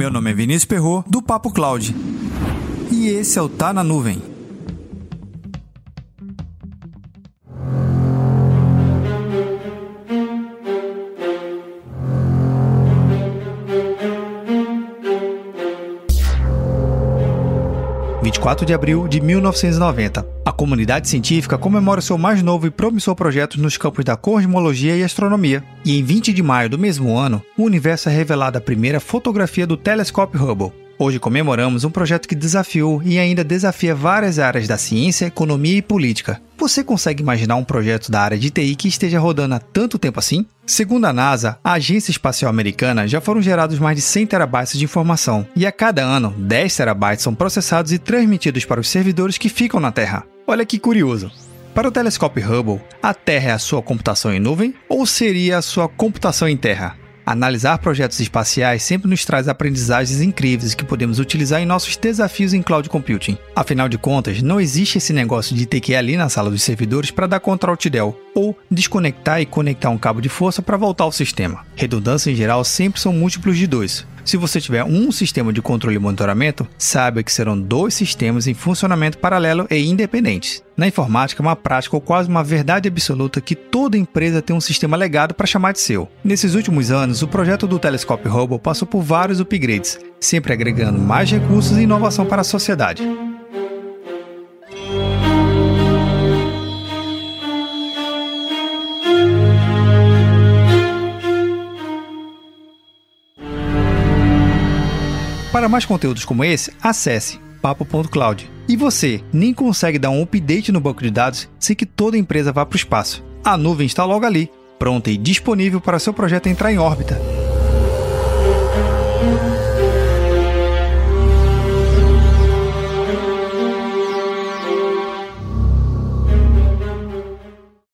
Meu nome é Vinícius Perro do Papo Cloud. E esse é o Tá na Nuvem. ...24 de abril de 1990. A comunidade científica comemora seu mais novo e promissor projeto nos campos da cosmologia e astronomia. E em 20 de maio do mesmo ano, o universo é revelada a primeira fotografia do telescópio Hubble. Hoje comemoramos um projeto que desafiou e ainda desafia várias áreas da ciência, economia e política. Você consegue imaginar um projeto da área de TI que esteja rodando há tanto tempo assim? Segundo a NASA, a Agência Espacial Americana, já foram gerados mais de 100 terabytes de informação, e a cada ano, 10 terabytes são processados e transmitidos para os servidores que ficam na Terra. Olha que curioso! Para o telescópio Hubble, a Terra é a sua computação em nuvem ou seria a sua computação em terra? Analisar projetos espaciais sempre nos traz aprendizagens incríveis que podemos utilizar em nossos desafios em cloud computing. Afinal de contas, não existe esse negócio de ter que ir ali na sala dos servidores para dar contra del ou desconectar e conectar um cabo de força para voltar ao sistema. Redundância em geral sempre são múltiplos de dois. Se você tiver um sistema de controle e monitoramento, saiba que serão dois sistemas em funcionamento paralelo e independentes. Na informática, é uma prática ou quase uma verdade absoluta que toda empresa tem um sistema legado para chamar de seu. Nesses últimos anos, o projeto do telescópio Hubble passou por vários upgrades, sempre agregando mais recursos e inovação para a sociedade. Para mais conteúdos como esse, acesse papo.cloud. E você, nem consegue dar um update no banco de dados sem que toda empresa vá para o espaço. A nuvem está logo ali, pronta e disponível para seu projeto entrar em órbita.